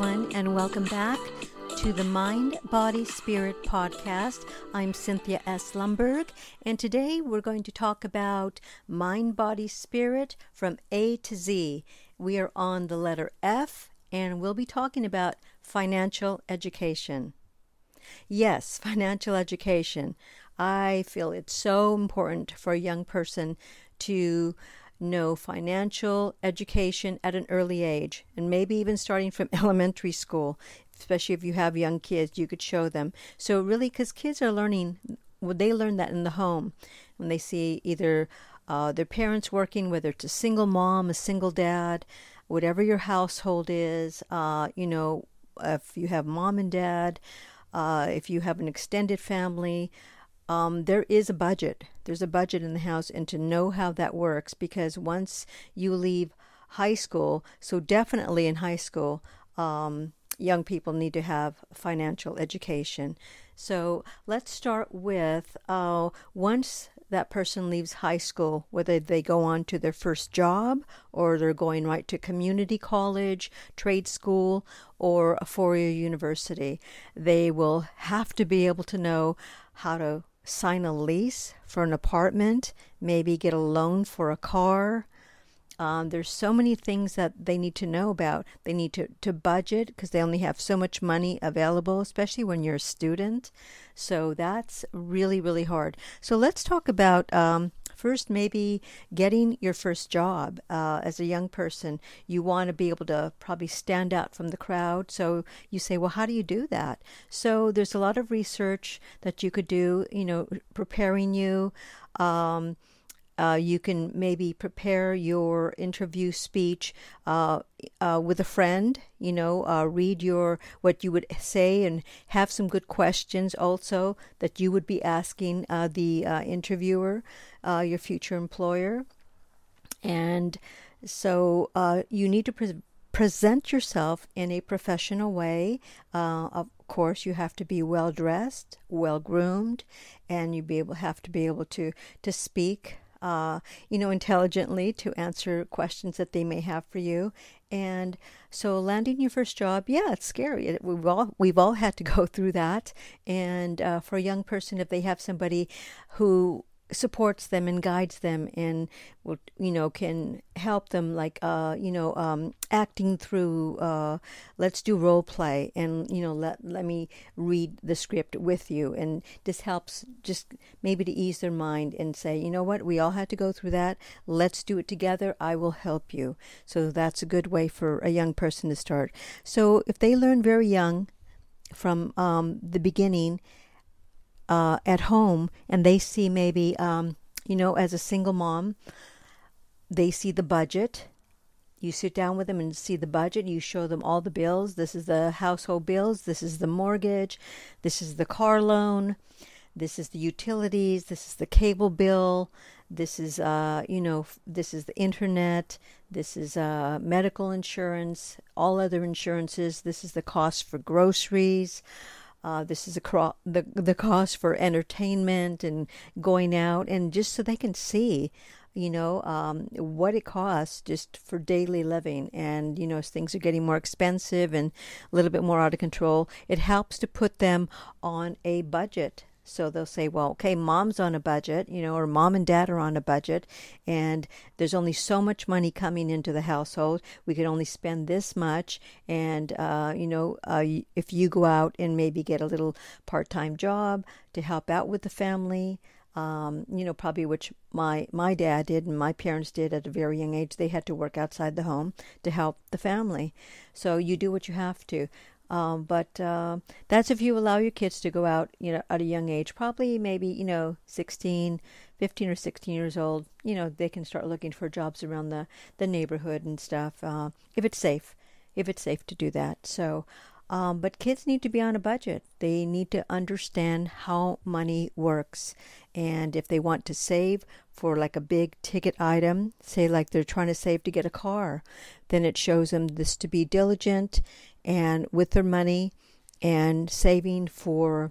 everyone, and welcome back to the Mind, Body, Spirit podcast. I'm Cynthia S. Lumberg, and today we're going to talk about mind, body, spirit from A to Z. We are on the letter F, and we'll be talking about financial education. Yes, financial education. I feel it's so important for a young person to know financial education at an early age, and maybe even starting from elementary school, especially if you have young kids, you could show them. So, really, because kids are learning, well, they learn that in the home when they see either uh, their parents working, whether it's a single mom, a single dad, whatever your household is, uh, you know, if you have mom and dad, uh, if you have an extended family, um, there is a budget. There's a budget in the house, and to know how that works, because once you leave high school, so definitely in high school, um, young people need to have financial education. So let's start with uh, once that person leaves high school, whether they go on to their first job or they're going right to community college, trade school, or a four year university, they will have to be able to know how to sign a lease for an apartment, maybe get a loan for a car. Um, there's so many things that they need to know about. They need to, to budget because they only have so much money available, especially when you're a student. So that's really, really hard. So let's talk about um, First, maybe getting your first job uh, as a young person. You want to be able to probably stand out from the crowd. So you say, well, how do you do that? So there's a lot of research that you could do, you know, preparing you. Um, uh, you can maybe prepare your interview speech uh, uh, with a friend. You know, uh, read your what you would say and have some good questions also that you would be asking uh, the uh, interviewer, your future employer, and so you need to pre- present yourself in a professional way. of course, you have to be well dressed, well groomed, and you be able have to be able to to speak uh, you know, intelligently to answer questions that they may have for you. And so, landing your first job, yeah, it's scary. We've all we've all had to go through that. And uh, for a young person, if they have somebody who supports them and guides them and you know can help them like uh you know um acting through uh let's do role play and you know let let me read the script with you. And this helps just maybe to ease their mind and say you know what? We all had to go through that. Let's do it together. I will help you. So that's a good way for a young person to start. So if they learn very young from um, the beginning uh, at home and they see maybe, um, you know, as a single mom, they see the budget. You sit down with them and see the budget. You show them all the bills. This is the household bills. This is the mortgage. This is the car loan. This is the utilities. This is the cable bill. This is, uh, you know, this is the internet. This is uh, medical insurance. All other insurances. This is the cost for groceries. Uh, this is cro- the the cost for entertainment and going out, and just so they can see, you know, um, what it costs just for daily living. And you know, as things are getting more expensive and a little bit more out of control, it helps to put them on a budget so they'll say, well, okay, mom's on a budget, you know, or mom and dad are on a budget, and there's only so much money coming into the household. We can only spend this much. And, uh, you know, uh, if you go out and maybe get a little part time job to help out with the family, um, you know, probably which my my dad did and my parents did at a very young age. They had to work outside the home to help the family. So you do what you have to. Um, but uh, that's if you allow your kids to go out, you know, at a young age, probably maybe, you know, 16, 15 or 16 years old, you know, they can start looking for jobs around the, the neighborhood and stuff, uh, if it's safe, if it's safe to do that. So, um, but kids need to be on a budget. They need to understand how money works. And if they want to save for like a big ticket item, say like they're trying to save to get a car, then it shows them this to be diligent and with their money and saving for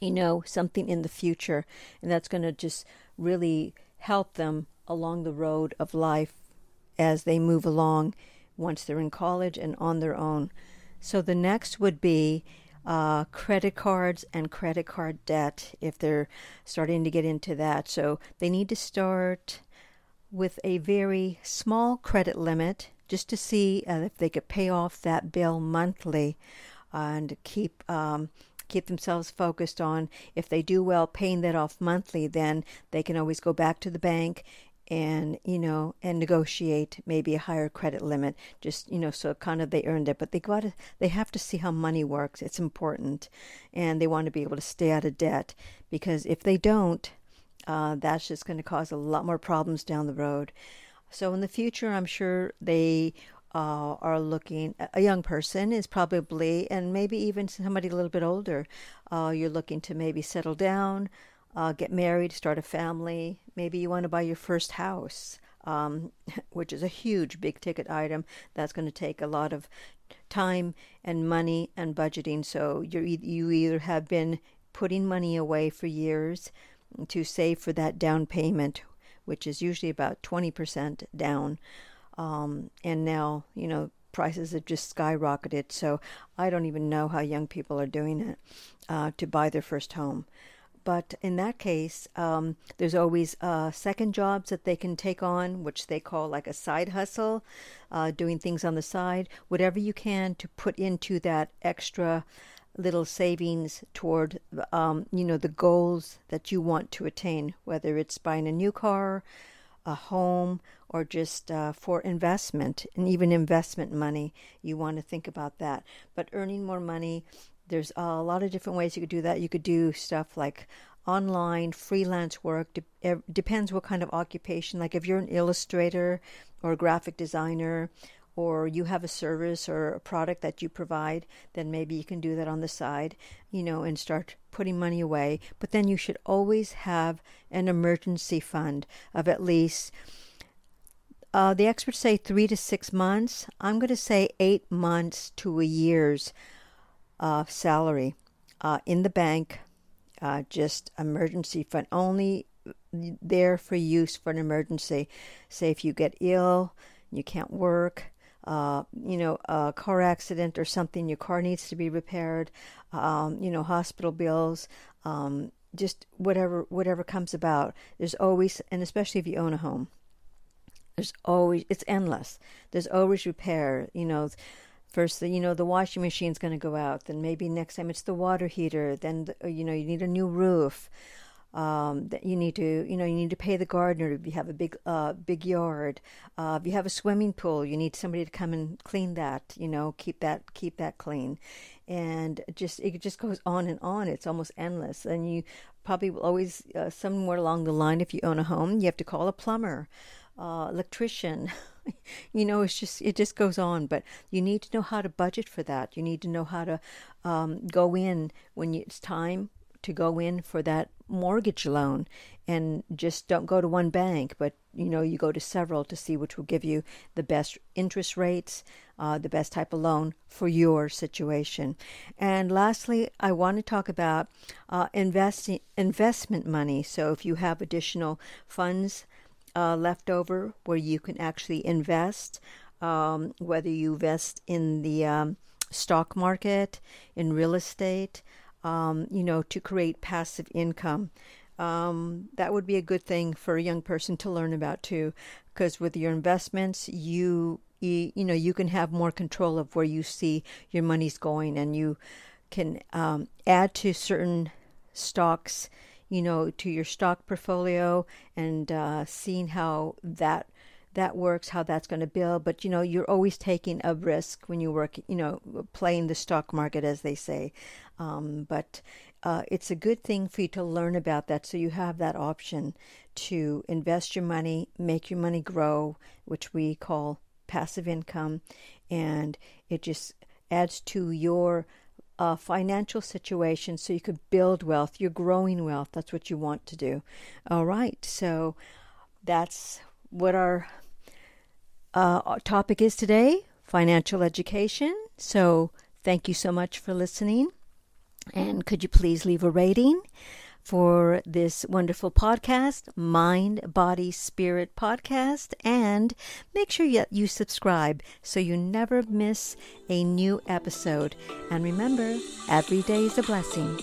you know something in the future and that's going to just really help them along the road of life as they move along once they're in college and on their own. So the next would be uh, credit cards and credit card debt if they're starting to get into that. So they need to start with a very small credit limit just to see uh, if they could pay off that bill monthly and keep um, keep themselves focused on if they do well paying that off monthly then they can always go back to the bank and you know and negotiate maybe a higher credit limit just you know so kind of they earned it. But they got to they have to see how money works. It's important. And they want to be able to stay out of debt because if they don't uh, that's just going to cause a lot more problems down the road. So in the future i'm sure they uh, are looking a young person is probably and maybe even somebody a little bit older uh, you're looking to maybe settle down uh, get married, start a family. Maybe you want to buy your first house, um, which is a huge big ticket item that's going to take a lot of time and money and budgeting. So you you either have been putting money away for years to save for that down payment, which is usually about twenty percent down, um, and now you know prices have just skyrocketed. So I don't even know how young people are doing it uh, to buy their first home. But in that case, um, there's always uh, second jobs that they can take on, which they call like a side hustle, uh, doing things on the side, whatever you can to put into that extra little savings toward, um, you know, the goals that you want to attain, whether it's buying a new car, a home, or just uh, for investment and even investment money. You want to think about that. But earning more money there's a lot of different ways you could do that. You could do stuff like online freelance work. De- depends what kind of occupation. Like if you're an illustrator or a graphic designer, or you have a service or a product that you provide, then maybe you can do that on the side, you know, and start putting money away. But then you should always have an emergency fund of at least. Uh, the experts say three to six months. I'm going to say eight months to a year's uh, salary uh, in the bank, uh, just emergency fund only there for use for an emergency. Say if you get ill, you can't work, uh, you know, a car accident or something, your car needs to be repaired, um, you know, hospital bills, um, just whatever whatever comes about. There's always, and especially if you own a home, there's always it's endless. There's always repair. You know, first you know the washing machine's going to go out then maybe next time it's the water heater then the, uh, you know you need a new roof um, that you need to you know you need to pay the gardener if you have a big uh, big yard uh, if you have a swimming pool you need somebody to come and clean that you know keep that keep that clean. And just it just goes on and on. It's almost endless. And you probably will always uh, somewhere along the line if you own a home you have to call a plumber uh, electrician. You know it's just it just goes on but you need to know how to budget for that. You need to know how to um, go in when you, it's time to go in for that mortgage loan. And just don't go to one bank but you know you go to several to see which will give you the best interest rates uh, the best type of loan for your situation. And lastly i want to talk about uh, investing investment money. So if you have additional funds uh, left over where you can actually invest, um, whether you invest in the um, stock market, in real estate, um, you know, to create passive income. Um, that would be a good thing for a young person to learn about too, because with your investments, you, you you know you can have more control of where you see your money's going, and you can um, add to certain stocks you know, to your stock portfolio and uh, seeing how that that works, how that's going to build. But you know, you're always taking a risk when you work, you know, playing the stock market, as they say. Um, but uh, it's a good thing for you to learn about that, so you have that option to invest your money, make your money grow, which we call passive income, and it just adds to your financial situation so you could build wealth. You're growing wealth. That's what you want to do. All right. So that's what our uh, topic is today financial education. So thank you so much for listening. And could you please leave a rating? For this wonderful podcast, Mind, Body, Spirit Podcast. And make sure that you subscribe so you never miss a new episode. And remember, every day is a blessing.